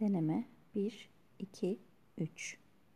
Deneme 1, 2, 3.